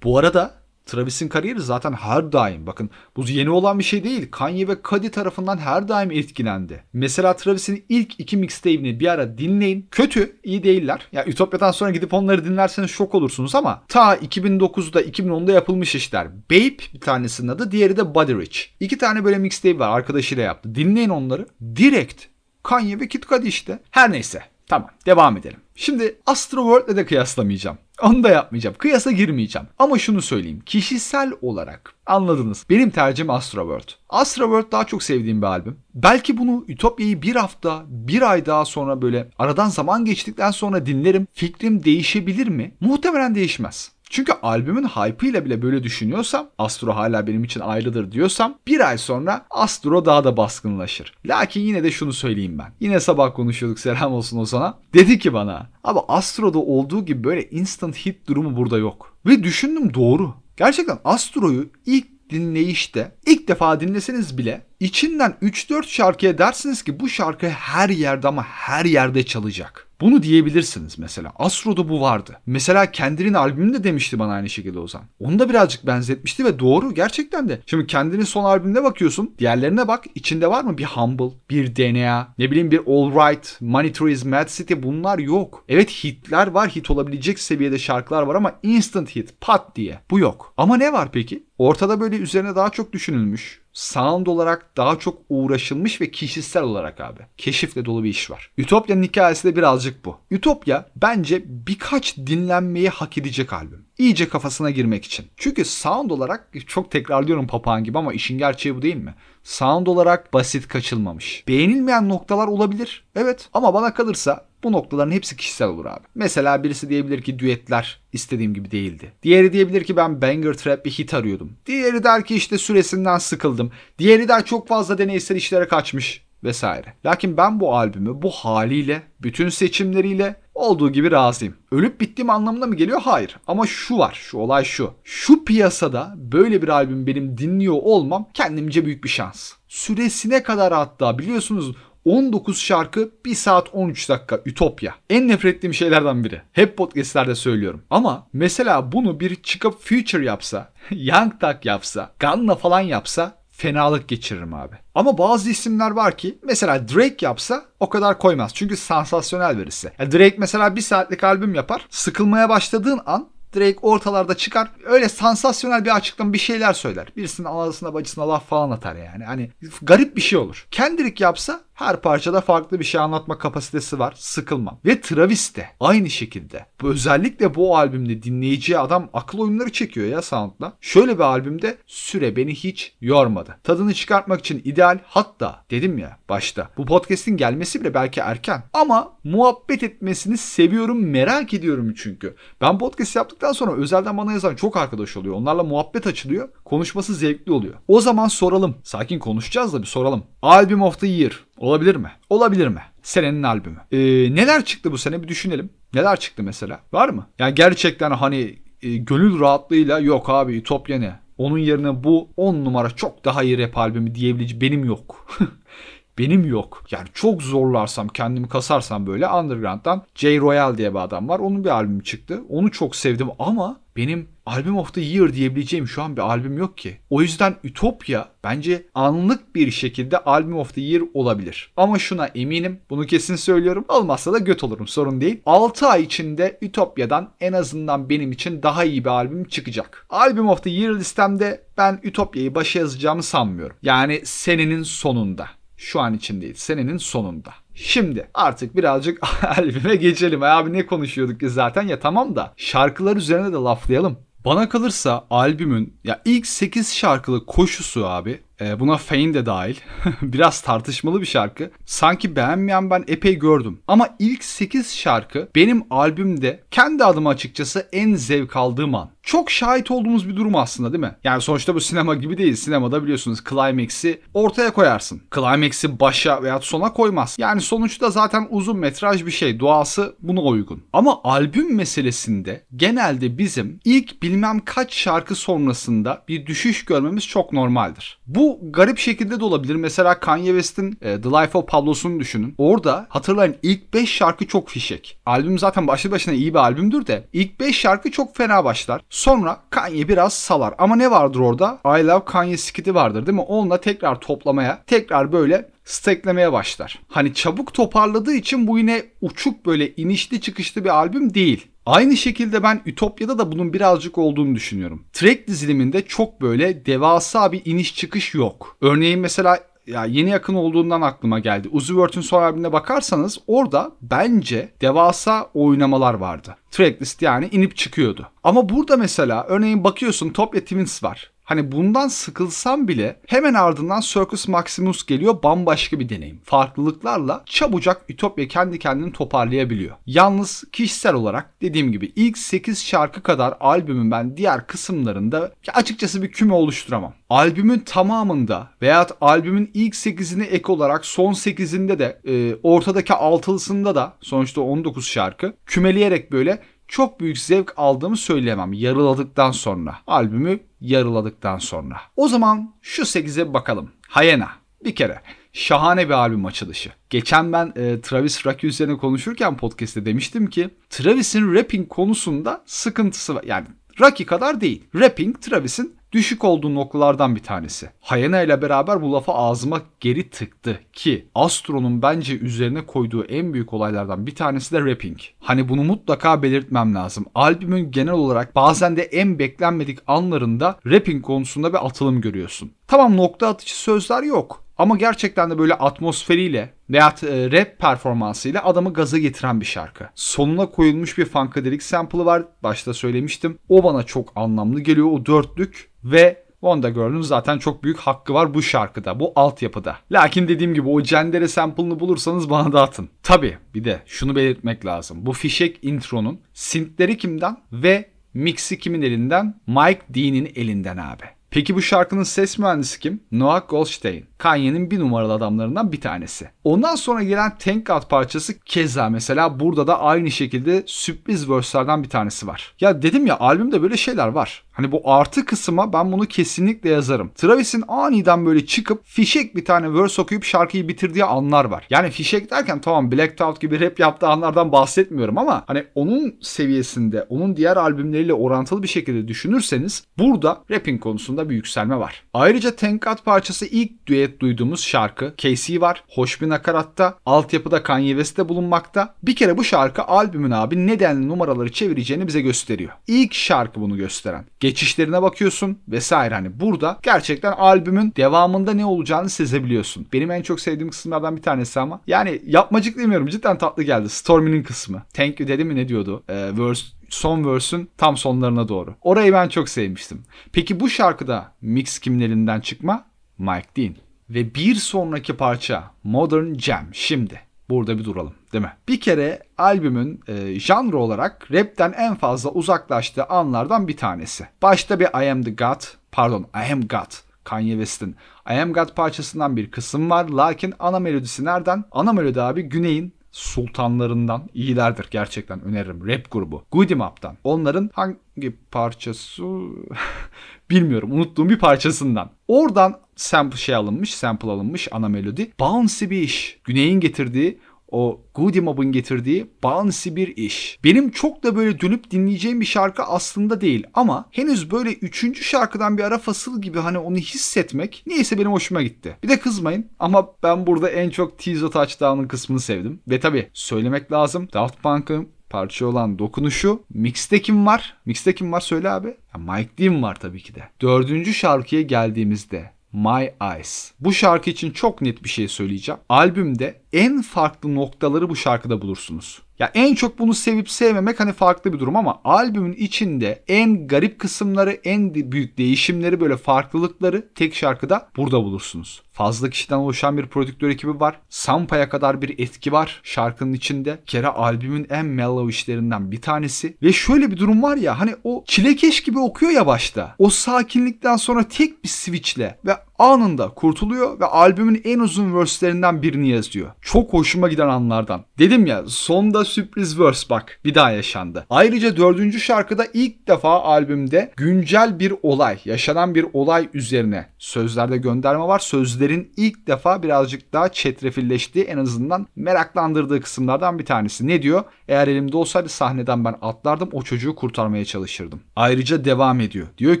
Bu arada Travis'in kariyeri zaten her daim bakın bu yeni olan bir şey değil. Kanye ve Cudi tarafından her daim etkilendi. Mesela Travis'in ilk iki mixtape'ini bir ara dinleyin. Kötü, iyi değiller. Ya Ütopya'dan sonra gidip onları dinlerseniz şok olursunuz ama ta 2009'da 2010'da yapılmış işler. Babe bir tanesinin adı, diğeri de Body Rich. İki tane böyle mixtape var arkadaşıyla yaptı. Dinleyin onları. Direkt Kanye ve Kid Cudi işte. Her neyse. Tamam devam edelim. Şimdi Astro World'le de kıyaslamayacağım. Onu da yapmayacağım. Kıyasa girmeyeceğim. Ama şunu söyleyeyim. Kişisel olarak anladınız. Benim tercihim Astro World. Astro World daha çok sevdiğim bir albüm. Belki bunu Ütopya'yı bir hafta, bir ay daha sonra böyle aradan zaman geçtikten sonra dinlerim. Fikrim değişebilir mi? Muhtemelen değişmez. Çünkü albümün hype'ıyla bile böyle düşünüyorsam, Astro hala benim için ayrıdır diyorsam, bir ay sonra Astro daha da baskınlaşır. Lakin yine de şunu söyleyeyim ben. Yine sabah konuşuyorduk selam olsun o sana. Dedi ki bana, abi Astro'da olduğu gibi böyle instant hit durumu burada yok. Ve düşündüm doğru. Gerçekten Astro'yu ilk dinleyişte ilk defa dinleseniz bile içinden 3-4 şarkıya dersiniz ki bu şarkı her yerde ama her yerde çalacak. Bunu diyebilirsiniz mesela. Astro'da bu vardı. Mesela kendinin albümünde demişti bana aynı şekilde Ozan. Onu da birazcık benzetmişti ve doğru gerçekten de. Şimdi kendinin son albümüne bakıyorsun. Diğerlerine bak. içinde var mı bir Humble, bir DNA, ne bileyim bir All Right, Money Trees, Mad City bunlar yok. Evet hitler var. Hit olabilecek seviyede şarkılar var ama instant hit pat diye. Bu yok. Ama ne var peki? Ortada böyle üzerine daha çok düşünülmüş sound olarak daha çok uğraşılmış ve kişisel olarak abi. Keşifle dolu bir iş var. Ütopya'nın hikayesi de birazcık bu. Ütopya bence birkaç dinlenmeyi hak edecek albüm. İyice kafasına girmek için. Çünkü sound olarak çok tekrarlıyorum papağan gibi ama işin gerçeği bu değil mi? Sound olarak basit kaçılmamış. Beğenilmeyen noktalar olabilir. Evet ama bana kalırsa bu noktaların hepsi kişisel olur abi. Mesela birisi diyebilir ki düetler istediğim gibi değildi. Diğeri diyebilir ki ben banger trap bir hit arıyordum. Diğeri der ki işte süresinden sıkıldım. Diğeri der çok fazla deneysel işlere kaçmış vesaire. Lakin ben bu albümü bu haliyle, bütün seçimleriyle olduğu gibi razıyım. Ölüp bittiğim anlamına mı geliyor? Hayır. Ama şu var, şu olay şu. Şu piyasada böyle bir albüm benim dinliyor olmam kendimce büyük bir şans. Süresine kadar hatta biliyorsunuz 19 şarkı 1 saat 13 dakika Ütopya. En nefret ettiğim şeylerden biri. Hep podcastlerde söylüyorum. Ama mesela bunu bir çıkıp Future yapsa, [LAUGHS] Young Thug yapsa, Gunna falan yapsa fenalık geçiririm abi. Ama bazı isimler var ki mesela Drake yapsa o kadar koymaz. Çünkü sansasyonel birisi. Yani Drake mesela bir saatlik albüm yapar. Sıkılmaya başladığın an Drake ortalarda çıkar. Öyle sansasyonel bir açıklama bir şeyler söyler. Birisinin anasına bacısına laf falan atar yani. Hani garip bir şey olur. Kendrick yapsa her parçada farklı bir şey anlatma kapasitesi var. Sıkılmam. Ve Travis de aynı şekilde. Bu özellikle bu albümde dinleyiciye adam akıl oyunları çekiyor ya soundla. Şöyle bir albümde süre beni hiç yormadı. Tadını çıkartmak için ideal. Hatta dedim ya başta bu podcast'in gelmesi bile belki erken. Ama muhabbet etmesini seviyorum merak ediyorum çünkü. Ben podcast yaptıktan sonra özelden bana yazan çok arkadaş oluyor. Onlarla muhabbet açılıyor. Konuşması zevkli oluyor. O zaman soralım. Sakin konuşacağız da bir soralım. Album of the Year Olabilir mi? Olabilir mi? Senenin albümü. Ee, neler çıktı bu sene bir düşünelim. Neler çıktı mesela? Var mı? Yani gerçekten hani e, gönül rahatlığıyla yok abi Ütopya ne? Onun yerine bu 10 numara çok daha iyi rap albümü diyebileceğim benim yok. [LAUGHS] benim yok. Yani çok zorlarsam kendimi kasarsam böyle Underground'dan J. Royal diye bir adam var. Onun bir albümü çıktı. Onu çok sevdim ama benim Album of the Year diyebileceğim şu an bir albüm yok ki. O yüzden Ütopya bence anlık bir şekilde Album of the Year olabilir. Ama şuna eminim. Bunu kesin söylüyorum. Olmazsa da göt olurum sorun değil. 6 ay içinde Ütopya'dan en azından benim için daha iyi bir albüm çıkacak. Album of the Year listemde ben Ütopya'yı başa yazacağımı sanmıyorum. Yani senenin sonunda. Şu an için değil. Senenin sonunda. Şimdi artık birazcık [LAUGHS] albüme geçelim. Abi ne konuşuyorduk ki zaten ya tamam da şarkılar üzerine de laflayalım. Bana kalırsa albümün ya ilk 8 şarkılı koşusu abi e, buna Fane de dahil. [LAUGHS] Biraz tartışmalı bir şarkı. Sanki beğenmeyen ben epey gördüm. Ama ilk 8 şarkı benim albümde kendi adıma açıkçası en zevk aldığım an. Çok şahit olduğumuz bir durum aslında değil mi? Yani sonuçta bu sinema gibi değil. Sinemada biliyorsunuz Climax'i ortaya koyarsın. Climax'i başa veya sona koymaz. Yani sonuçta zaten uzun metraj bir şey. Doğası buna uygun. Ama albüm meselesinde genelde bizim ilk bilmem kaç şarkı sonrasında bir düşüş görmemiz çok normaldir. Bu bu garip şekilde de olabilir. Mesela Kanye West'in e, The Life of Pablo'sunu düşünün. Orada hatırlayın ilk 5 şarkı çok fişek. Albüm zaten başlı başına iyi bir albümdür de ilk 5 şarkı çok fena başlar. Sonra Kanye biraz salar. Ama ne vardır orada? I Love Kanye skiti vardır değil mi? Onunla tekrar toplamaya, tekrar böyle steklemeye başlar. Hani çabuk toparladığı için bu yine uçuk böyle inişli çıkışlı bir albüm değil. Aynı şekilde ben Ütopya'da da bunun birazcık olduğunu düşünüyorum. Track diziliminde çok böyle devasa bir iniş çıkış yok. Örneğin mesela ya yeni yakın olduğundan aklıma geldi. Uzi Vert'in son albümüne bakarsanız orada bence devasa oynamalar vardı. Tracklist yani inip çıkıyordu. Ama burada mesela örneğin bakıyorsun Topya Twins var. Hani bundan sıkılsam bile hemen ardından Circus Maximus geliyor bambaşka bir deneyim. Farklılıklarla çabucak Ütopya kendi kendini toparlayabiliyor. Yalnız kişisel olarak dediğim gibi ilk 8 şarkı kadar albümün ben diğer kısımlarında açıkçası bir küme oluşturamam. Albümün tamamında veya albümün ilk 8'ini ek olarak son 8'inde de e, ortadaki altılısında da sonuçta 19 şarkı kümeleyerek böyle çok büyük zevk aldığımı söyleyemem yarıladıktan sonra. Albümü yarıladıktan sonra. O zaman şu 8'e bakalım. Hyena. Bir kere şahane bir albüm açılışı. Geçen ben e, Travis Rocky üzerine konuşurken podcast'te demiştim ki Travis'in rapping konusunda sıkıntısı var. Yani Rocky kadar değil. Rapping Travis'in düşük olduğu noktalardan bir tanesi. Hayana ile beraber bu lafa ağzıma geri tıktı ki Astro'nun bence üzerine koyduğu en büyük olaylardan bir tanesi de rapping. Hani bunu mutlaka belirtmem lazım. Albümün genel olarak bazen de en beklenmedik anlarında rapping konusunda bir atılım görüyorsun. Tamam nokta atışı sözler yok. Ama gerçekten de böyle atmosferiyle veya e, rap performansıyla adamı gaza getiren bir şarkı. Sonuna koyulmuş bir funkadelic sample'ı var. Başta söylemiştim. O bana çok anlamlı geliyor. O dörtlük ve Wonder Girl'ün zaten çok büyük hakkı var bu şarkıda, bu altyapıda. Lakin dediğim gibi o Cendere sample'ını bulursanız bana da atın. Tabi bir de şunu belirtmek lazım. Bu fişek intronun synthleri kimden ve mixi kimin elinden? Mike Dean'in elinden abi. Peki bu şarkının ses mühendisi kim? Noah Goldstein. Kanye'nin bir numaralı adamlarından bir tanesi. Ondan sonra gelen Thank God parçası keza mesela burada da aynı şekilde sürpriz verse'lerden bir tanesi var. Ya dedim ya albümde böyle şeyler var. Hani bu artı kısma ben bunu kesinlikle yazarım. Travis'in aniden böyle çıkıp fişek bir tane verse okuyup şarkıyı bitirdiği anlar var. Yani fişek derken tamam Blacked Out gibi rap yaptığı anlardan bahsetmiyorum ama hani onun seviyesinde, onun diğer albümleriyle orantılı bir şekilde düşünürseniz burada rapping konusunda bir yükselme var. Ayrıca God parçası ilk düet duyduğumuz şarkı. Casey var. Hoş bir nakaratta. Altyapıda Kanye West'te bulunmakta. Bir kere bu şarkı albümün abi nedenli numaraları çevireceğini bize gösteriyor. İlk şarkı bunu gösteren. Geçişlerine bakıyorsun vesaire hani burada gerçekten albümün devamında ne olacağını sezebiliyorsun. Benim en çok sevdiğim kısımlardan bir tanesi ama yani yapmacık demiyorum cidden tatlı geldi. Stormy'nin kısmı. Thank you dedi mi ne diyordu? Ee, verse son verse'ün tam sonlarına doğru. Orayı ben çok sevmiştim. Peki bu şarkıda mix kimin elinden çıkma? Mike Dean. Ve bir sonraki parça Modern Jam şimdi. Burada bir duralım değil mi? Bir kere albümün e, janr olarak rapten en fazla uzaklaştığı anlardan bir tanesi. Başta bir I Am The God, pardon I Am God Kanye West'in I Am God parçasından bir kısım var. Lakin ana melodisi nereden? Ana melodi abi Güney'in sultanlarından iyilerdir gerçekten öneririm. Rap grubu. Goody Map'tan. Onların hangi parçası [LAUGHS] bilmiyorum unuttuğum bir parçasından. Oradan sample şey alınmış, sample alınmış ana melodi. Bouncy bir iş. Güney'in getirdiği o Goody Mob'un getirdiği bouncy bir iş. Benim çok da böyle dönüp dinleyeceğim bir şarkı aslında değil ama henüz böyle üçüncü şarkıdan bir ara fasıl gibi hani onu hissetmek niyeyse benim hoşuma gitti. Bir de kızmayın ama ben burada en çok Tizo Touchdown'ın kısmını sevdim. Ve tabi söylemek lazım Daft Punk'ın parça olan dokunuşu. Mix'te kim var? Mix'te kim var söyle abi. Ya Mike Dean var tabii ki de. Dördüncü şarkıya geldiğimizde My Eyes. Bu şarkı için çok net bir şey söyleyeceğim. Albümde en farklı noktaları bu şarkıda bulursunuz. Ya en çok bunu sevip sevmemek hani farklı bir durum ama albümün içinde en garip kısımları, en büyük değişimleri böyle farklılıkları tek şarkıda burada bulursunuz. Fazla kişiden oluşan bir prodüktör ekibi var. Sampa'ya kadar bir etki var şarkının içinde. Kere albümün en mellow işlerinden bir tanesi. Ve şöyle bir durum var ya hani o çilekeş gibi okuyor ya başta. O sakinlikten sonra tek bir switchle ve anında kurtuluyor ve albümün en uzun verse'lerinden birini yazıyor. Çok hoşuma giden anlardan. Dedim ya sonda sürpriz verse bak bir daha yaşandı. Ayrıca dördüncü şarkıda ilk defa albümde güncel bir olay, yaşanan bir olay üzerine sözlerde gönderme var. Sözlerin ilk defa birazcık daha çetrefilleştiği en azından meraklandırdığı kısımlardan bir tanesi. Ne diyor? Eğer elimde olsaydı sahneden ben atlardım o çocuğu kurtarmaya çalışırdım. Ayrıca devam ediyor. Diyor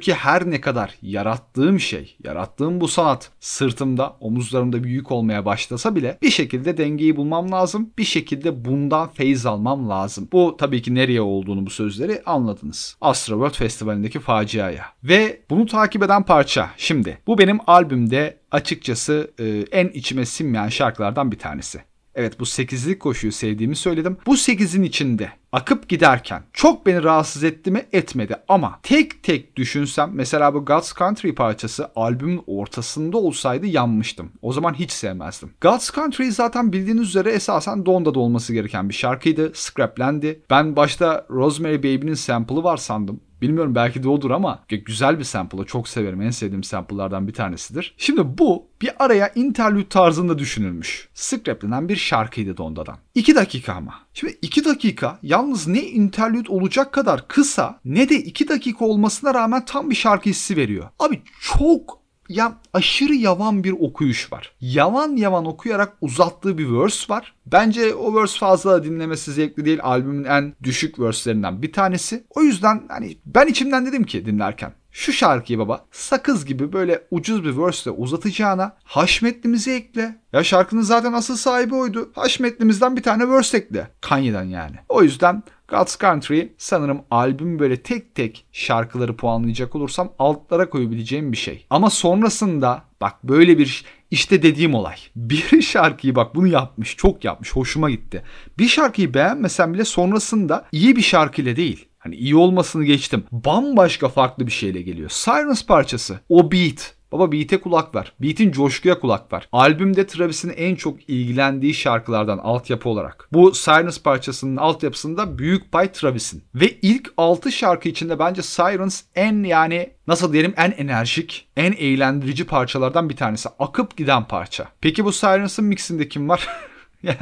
ki her ne kadar yarattığım şey, yarattığım bu sanat sırtımda, omuzlarımda bir yük olmaya başlasa bile bir şekilde dengeyi bulmam lazım. Bir şekilde bundan feyiz almam lazım. Bu tabii ki nereye olduğunu bu sözleri anladınız. Astro Festivali'ndeki faciaya. Ve bunu takip eden parça şimdi. Bu benim albümde açıkçası e, en içime sinmeyen şarkılardan bir tanesi. Evet bu 8'lik koşuyu sevdiğimi söyledim. Bu 8'in içinde akıp giderken çok beni rahatsız etti mi etmedi ama tek tek düşünsem mesela bu God's Country parçası albümün ortasında olsaydı yanmıştım. O zaman hiç sevmezdim. God's Country zaten bildiğiniz üzere esasen Donda'da olması gereken bir şarkıydı. Scraplendi. Ben başta Rosemary Baby'nin sample'ı var sandım. Bilmiyorum belki de odur ama güzel bir sample'ı çok severim. En sevdiğim sample'lardan bir tanesidir. Şimdi bu bir araya interlude tarzında düşünülmüş. Scraplenen bir şarkıydı Donda'dan. 2 dakika ama. Şimdi 2 dakika yalnız ne interlude olacak kadar kısa ne de 2 dakika olmasına rağmen tam bir şarkı hissi veriyor. Abi çok ya aşırı yavan bir okuyuş var. Yavan yavan okuyarak uzattığı bir verse var. Bence o verse fazla dinlemesi zevkli değil. Albümün en düşük verse'lerinden bir tanesi. O yüzden hani ben içimden dedim ki dinlerken şu şarkıyı baba sakız gibi böyle ucuz bir verse uzatacağına haşmetlimizi ekle. Ya şarkının zaten asıl sahibi oydu. Haşmetlimizden bir tane verse ekle. Kanye'den yani. O yüzden God's Country sanırım albüm böyle tek tek şarkıları puanlayacak olursam altlara koyabileceğim bir şey. Ama sonrasında bak böyle bir işte dediğim olay. [LAUGHS] Bir şarkıyı bak bunu yapmış, çok yapmış, hoşuma gitti. Bir şarkıyı beğenmesem bile sonrasında iyi bir şarkıyla değil. Hani iyi olmasını geçtim. Bambaşka farklı bir şeyle geliyor. Sirens parçası. O beat. Baba beat'e kulak ver. Beat'in coşkuya kulak ver. Albümde Travis'in en çok ilgilendiği şarkılardan altyapı olarak. Bu Sirens parçasının altyapısında büyük pay Travis'in. Ve ilk 6 şarkı içinde bence Sirens en yani nasıl diyelim en enerjik, en eğlendirici parçalardan bir tanesi. Akıp giden parça. Peki bu Sirens'ın mixinde kim var? [LAUGHS]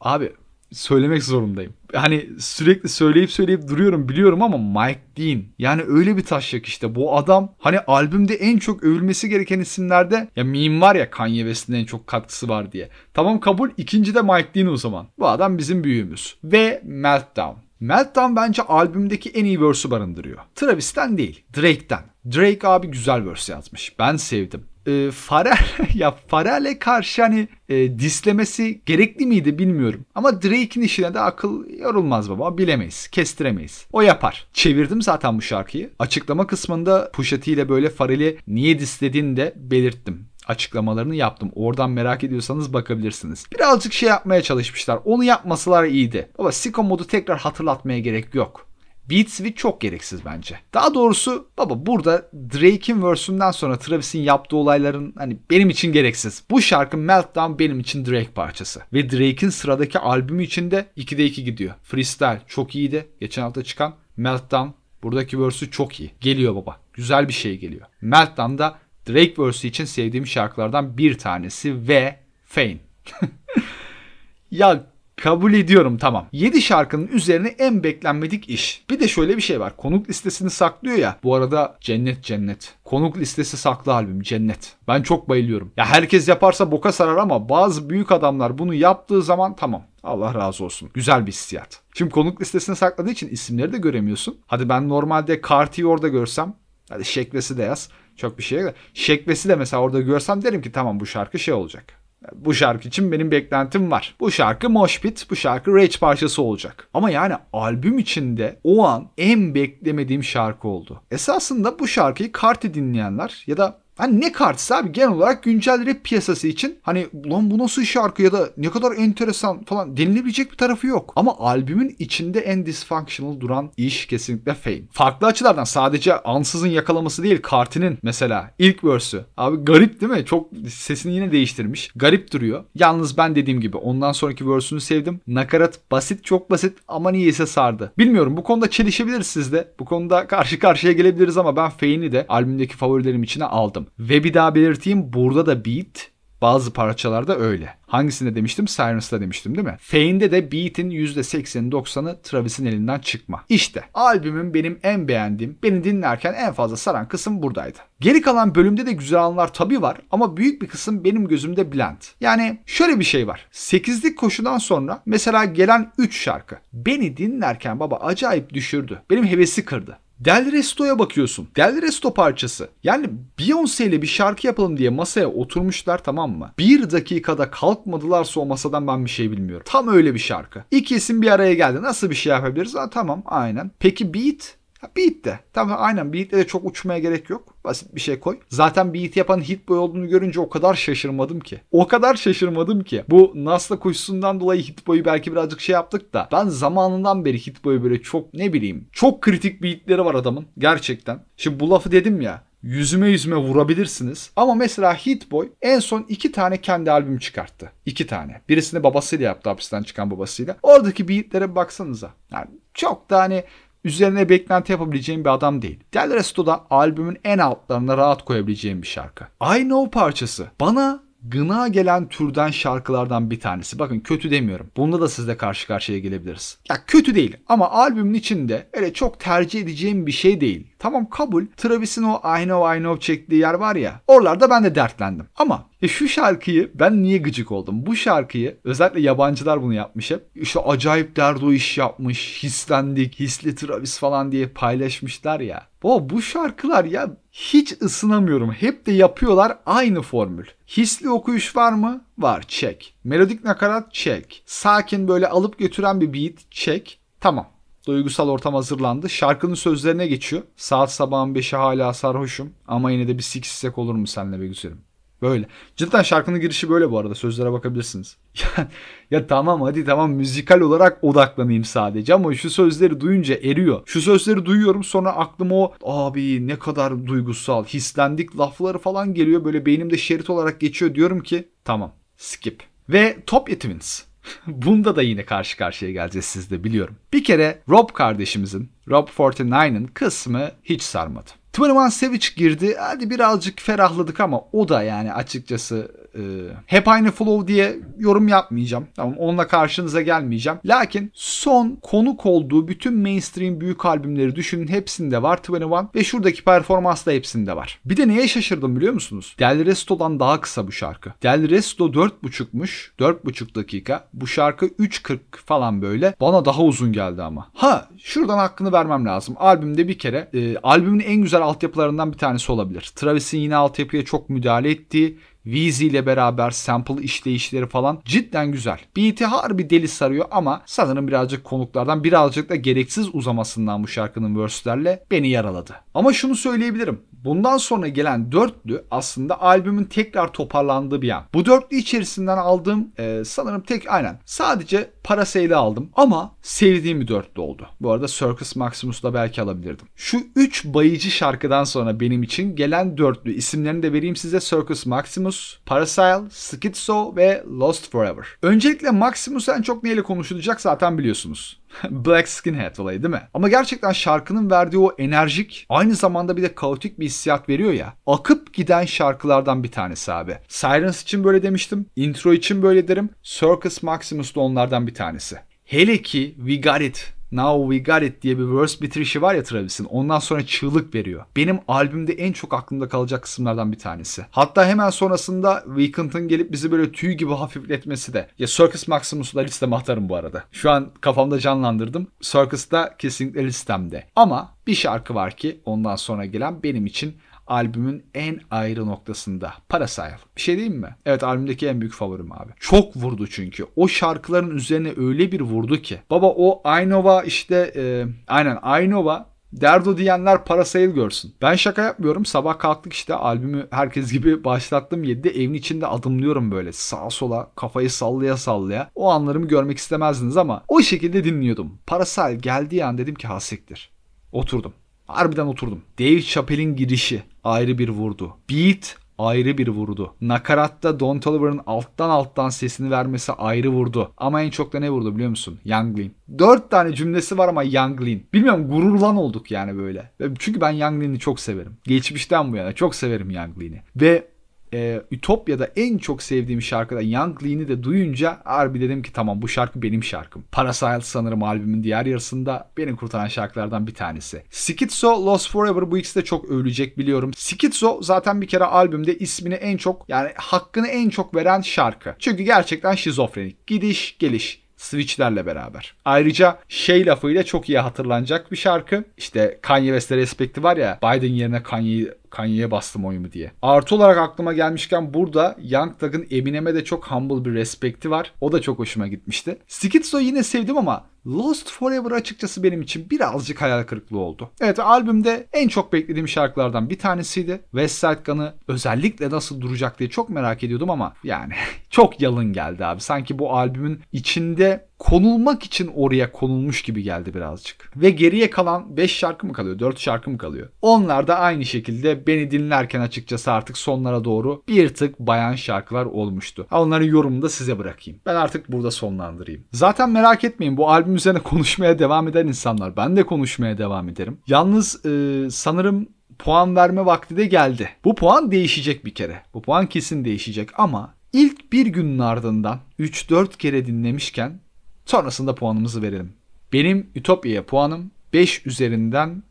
Abi söylemek zorundayım. Hani sürekli söyleyip söyleyip duruyorum biliyorum ama Mike Dean yani öyle bir taşyak işte bu adam hani albümde en çok övülmesi gereken isimlerde ya meme var ya Kanye West'in en çok katkısı var diye. Tamam kabul ikinci de Mike Dean o zaman. Bu adam bizim büyüğümüz. Ve Meltdown. Meltdown bence albümdeki en iyi verse'ü barındırıyor. Travis'ten değil, Drake'den. Drake abi güzel verse yazmış. Ben sevdim e, Farel [LAUGHS] ya Farel'e karşı hani e, dislemesi gerekli miydi bilmiyorum. Ama Drake'in işine de akıl yorulmaz baba. Bilemeyiz. Kestiremeyiz. O yapar. Çevirdim zaten bu şarkıyı. Açıklama kısmında Pusha ile böyle Farel'i niye dislediğini de belirttim açıklamalarını yaptım. Oradan merak ediyorsanız bakabilirsiniz. Birazcık şey yapmaya çalışmışlar. Onu yapmasalar iyiydi. Baba Sicko modu tekrar hatırlatmaya gerek yok. Beat Switch çok gereksiz bence. Daha doğrusu baba burada Drake'in verse'ünden sonra Travis'in yaptığı olayların hani benim için gereksiz. Bu şarkı Meltdown benim için Drake parçası. Ve Drake'in sıradaki albümü için de 2'de 2 gidiyor. Freestyle çok iyiydi. Geçen hafta çıkan Meltdown buradaki verse'ü çok iyi. Geliyor baba. Güzel bir şey geliyor. Meltdown'da Drake verse'ü için sevdiğim şarkılardan bir tanesi ve Fame. [LAUGHS] ya Kabul ediyorum tamam. 7 şarkının üzerine en beklenmedik iş. Bir de şöyle bir şey var. Konuk listesini saklıyor ya. Bu arada cennet cennet. Konuk listesi saklı albüm cennet. Ben çok bayılıyorum. Ya herkes yaparsa boka sarar ama bazı büyük adamlar bunu yaptığı zaman tamam. Allah razı olsun. Güzel bir hissiyat. Şimdi konuk listesine sakladığı için isimleri de göremiyorsun. Hadi ben normalde Carti'yi orada görsem. Hadi Şekvesi de yaz. Çok bir şey. Şekvesi de mesela orada görsem derim ki tamam bu şarkı şey olacak. Bu şarkı için benim beklentim var. Bu şarkı Mosh Pit, bu şarkı Rage parçası olacak. Ama yani albüm içinde o an en beklemediğim şarkı oldu. Esasında bu şarkıyı Carti dinleyenler ya da Hani ne kartısı abi genel olarak güncel rap piyasası için hani ulan bu nasıl şarkı ya da ne kadar enteresan falan denilebilecek bir tarafı yok. Ama albümün içinde en dysfunctional duran iş kesinlikle Fame. Farklı açılardan sadece ansızın yakalaması değil Carti'nin mesela ilk verse'ü. Abi garip değil mi? Çok sesini yine değiştirmiş. Garip duruyor. Yalnız ben dediğim gibi ondan sonraki verse'ünü sevdim. Nakarat basit çok basit ama niyeyse sardı. Bilmiyorum bu konuda çelişebiliriz siz de. Bu konuda karşı karşıya gelebiliriz ama ben Fame'i de albümdeki favorilerim içine aldım lazım. Ve bir daha belirteyim burada da beat bazı parçalarda öyle. Hangisinde demiştim? Sirens'ta demiştim değil mi? Fane'de de beat'in %80'i 90'ı Travis'in elinden çıkma. İşte albümün benim en beğendiğim, beni dinlerken en fazla saran kısım buradaydı. Geri kalan bölümde de güzel anlar tabii var ama büyük bir kısım benim gözümde bland. Yani şöyle bir şey var. 8'lik koşudan sonra mesela gelen 3 şarkı beni dinlerken baba acayip düşürdü. Benim hevesi kırdı. Del Resto'ya bakıyorsun. Del Resto parçası. Yani Beyoncé ile bir şarkı yapalım diye masaya oturmuşlar tamam mı? Bir dakikada kalkmadılarsa o masadan ben bir şey bilmiyorum. Tam öyle bir şarkı. İki isim bir araya geldi. Nasıl bir şey yapabiliriz? Ha, tamam aynen. Peki beat? Beat de. Tamam aynen Beat'le de çok uçmaya gerek yok. Basit bir şey koy. Zaten Beat yapan Hitboy olduğunu görünce o kadar şaşırmadım ki. O kadar şaşırmadım ki. Bu Nas'la koşusundan dolayı Hitboy'u belki birazcık şey yaptık da ben zamanından beri Hitboy'u böyle çok ne bileyim çok kritik beatleri var adamın gerçekten. Şimdi bu lafı dedim ya yüzüme yüzüme vurabilirsiniz. Ama mesela Hitboy en son iki tane kendi albüm çıkarttı. İki tane. Birisini babasıyla yaptı hapisten çıkan babasıyla. Oradaki beatlere baksanıza. Yani çok da hani üzerine beklenti yapabileceğim bir adam değil. Del Resto da albümün en altlarına rahat koyabileceğim bir şarkı. I Know parçası bana gına gelen türden şarkılardan bir tanesi. Bakın kötü demiyorum. Bunda da sizle karşı karşıya gelebiliriz. Ya kötü değil ama albümün içinde öyle çok tercih edeceğim bir şey değil. Tamam kabul. Travis'in o I know I know çektiği yer var ya. Oralarda ben de dertlendim. Ama ya şu şarkıyı ben niye gıcık oldum? Bu şarkıyı özellikle yabancılar bunu yapmış hep. İşte acayip derdo iş yapmış. Hislendik. Hisli Travis falan diye paylaşmışlar ya. Baba bu şarkılar ya hiç ısınamıyorum. Hep de yapıyorlar aynı formül. Hisli okuyuş var mı? Var. Çek. Melodik nakarat? Çek. Sakin böyle alıp götüren bir beat? Çek. Tamam. Duygusal ortam hazırlandı. Şarkının sözlerine geçiyor. Saat sabahın 5'e hala sarhoşum ama yine de bir siksek olur mu senle be güzelim. Böyle. Cidden şarkının girişi böyle bu arada. Sözlere bakabilirsiniz. [LAUGHS] Ya, ya tamam hadi tamam müzikal olarak odaklanayım sadece ama şu sözleri duyunca eriyor. Şu sözleri duyuyorum sonra aklıma o abi ne kadar duygusal, hislendik lafları falan geliyor. Böyle beynimde şerit olarak geçiyor. Diyorum ki tamam skip. Ve Top Twins. [LAUGHS] Bunda da yine karşı karşıya geleceğiz siz de biliyorum. Bir kere Rob kardeşimizin, Rob 49'ın kısmı hiç sarmadı. 21 Savage girdi. Hadi birazcık ferahladık ama o da yani açıkçası e, hep aynı flow diye yorum yapmayacağım. Tamam onunla karşınıza gelmeyeceğim. Lakin son konuk olduğu bütün mainstream büyük albümleri düşünün hepsinde var 21 ve şuradaki performans da hepsinde var. Bir de neye şaşırdım biliyor musunuz? Del Resto'dan daha kısa bu şarkı. Del Resto 4.5'muş. 4.5 dakika. Bu şarkı 3.40 falan böyle. Bana daha uzun geldi ama. Ha şuradan hakkını vermem lazım. Albümde bir kere e, albümün en güzel altyapılarından bir tanesi olabilir. Travis'in yine altyapıya çok müdahale ettiği Weezy ile beraber sample işleyişleri falan cidden güzel. Beat'i harbi deli sarıyor ama sanırım birazcık konuklardan birazcık da gereksiz uzamasından bu şarkının verse'lerle beni yaraladı. Ama şunu söyleyebilirim. Bundan sonra gelen dörtlü aslında albümün tekrar toparlandığı bir an. Bu dörtlü içerisinden aldığım e, sanırım tek aynen sadece Parasail'i aldım ama sevdiğim bir dörtlü oldu. Bu arada Circus Maximus'la belki alabilirdim. Şu üç bayıcı şarkıdan sonra benim için gelen dörtlü isimlerini de vereyim size Circus Maximus, Parasail, Schizo ve Lost Forever. Öncelikle Maximus en çok neyle konuşulacak zaten biliyorsunuz. [LAUGHS] Black Skinhead olayı değil mi? Ama gerçekten şarkının verdiği o enerjik aynı zamanda bir de kaotik bir hissiyat veriyor ya. Akıp giden şarkılardan bir tanesi abi. Sirens için böyle demiştim. Intro için böyle derim. Circus Maximus da onlardan bir tanesi. Hele ki We Got It Now We Got It diye bir verse bitirişi var ya Travis'in. Ondan sonra çığlık veriyor. Benim albümde en çok aklımda kalacak kısımlardan bir tanesi. Hatta hemen sonrasında Weekend'ın gelip bizi böyle tüy gibi hafifletmesi de. Ya Circus Maximus'u da listeme atarım bu arada. Şu an kafamda canlandırdım. Circus da kesinlikle listemde. Ama bir şarkı var ki ondan sonra gelen benim için albümün en ayrı noktasında. Parasail. Bir şey diyeyim mi? Evet albümdeki en büyük favorim abi. Çok vurdu çünkü. O şarkıların üzerine öyle bir vurdu ki. Baba o Aynova işte e, aynen Aynova Derdo diyenler Parasail görsün. Ben şaka yapmıyorum. Sabah kalktık işte albümü herkes gibi [LAUGHS] başlattım 7'de evin içinde adımlıyorum böyle sağa sola kafayı sallaya sallaya. O anlarımı görmek istemezdiniz ama o şekilde dinliyordum. Parasail geldiği an dedim ki hasiktir. Oturdum. Harbiden oturdum. Dave Chappelle'in girişi ayrı bir vurdu. Beat ayrı bir vurdu. Nakaratta Don Toliver'ın alttan alttan sesini vermesi ayrı vurdu. Ama en çok da ne vurdu biliyor musun? Young Lean. Dört tane cümlesi var ama Young Lean. Bilmiyorum gururlan olduk yani böyle. Çünkü ben Young Lean'i çok severim. Geçmişten bu yana çok severim Young Lean'i. Ve e, Ütopya'da en çok sevdiğim şarkıda Young Lean'i de duyunca harbi dedim ki tamam bu şarkı benim şarkım. Parasail sanırım albümün diğer yarısında beni kurtaran şarkılardan bir tanesi. Schizo, Lost Forever bu ikisi de çok övülecek biliyorum. Schizo zaten bir kere albümde ismini en çok yani hakkını en çok veren şarkı. Çünkü gerçekten şizofrenik. Gidiş geliş switchlerle beraber. Ayrıca şey lafıyla çok iyi hatırlanacak bir şarkı. İşte Kanye West'e respekti var ya Biden yerine Kanye'yi Kanye'ye bastım oyumu diye. Artı olarak aklıma gelmişken burada Young Thug'ın Eminem'e de çok humble bir respekti var. O da çok hoşuma gitmişti. Skitzo'yu yine sevdim ama Lost Forever açıkçası benim için birazcık hayal kırıklığı oldu. Evet albümde en çok beklediğim şarkılardan bir tanesiydi. West Side Gun'ı özellikle nasıl duracak diye çok merak ediyordum ama yani [LAUGHS] çok yalın geldi abi. Sanki bu albümün içinde konulmak için oraya konulmuş gibi geldi birazcık. Ve geriye kalan 5 şarkı mı kalıyor? 4 şarkı mı kalıyor? Onlar da aynı şekilde beni dinlerken açıkçası artık sonlara doğru bir tık bayan şarkılar olmuştu. Onların yorumunu da size bırakayım. Ben artık burada sonlandırayım. Zaten merak etmeyin bu albüm üzerine [LAUGHS] konuşmaya devam eden insanlar. Ben de konuşmaya devam ederim. Yalnız e, sanırım puan verme vakti de geldi. Bu puan değişecek bir kere. Bu puan kesin değişecek ama ilk bir günün ardından 3-4 kere dinlemişken sonrasında puanımızı verelim. Benim Ütopya'ya puanım 5 üzerinden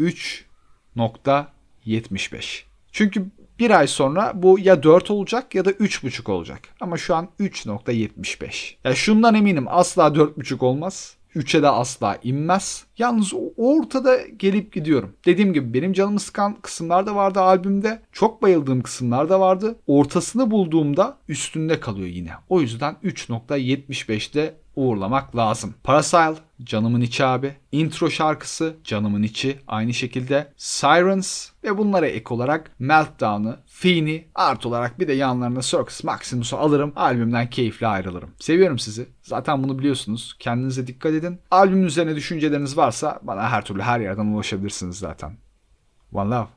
3.75. Çünkü bir ay sonra bu ya 4 olacak ya da 3.5 olacak. Ama şu an 3.75. Ya şundan eminim asla 4.5 olmaz. 3'e de asla inmez. Yalnız ortada gelip gidiyorum. Dediğim gibi benim canımı sıkan kısımlar da vardı albümde. Çok bayıldığım kısımlar da vardı. Ortasını bulduğumda üstünde kalıyor yine. O yüzden 3.75'te uğurlamak lazım. Parasail canımın içi abi. Intro şarkısı canımın içi aynı şekilde. Sirens ve bunlara ek olarak Meltdown'ı, Fiend'i art olarak bir de yanlarına Circus Maximus'u alırım. Albümden keyifle ayrılırım. Seviyorum sizi. Zaten bunu biliyorsunuz. Kendinize dikkat edin. Albümün üzerine düşünceleriniz varsa bana her türlü her yerden ulaşabilirsiniz zaten. One love.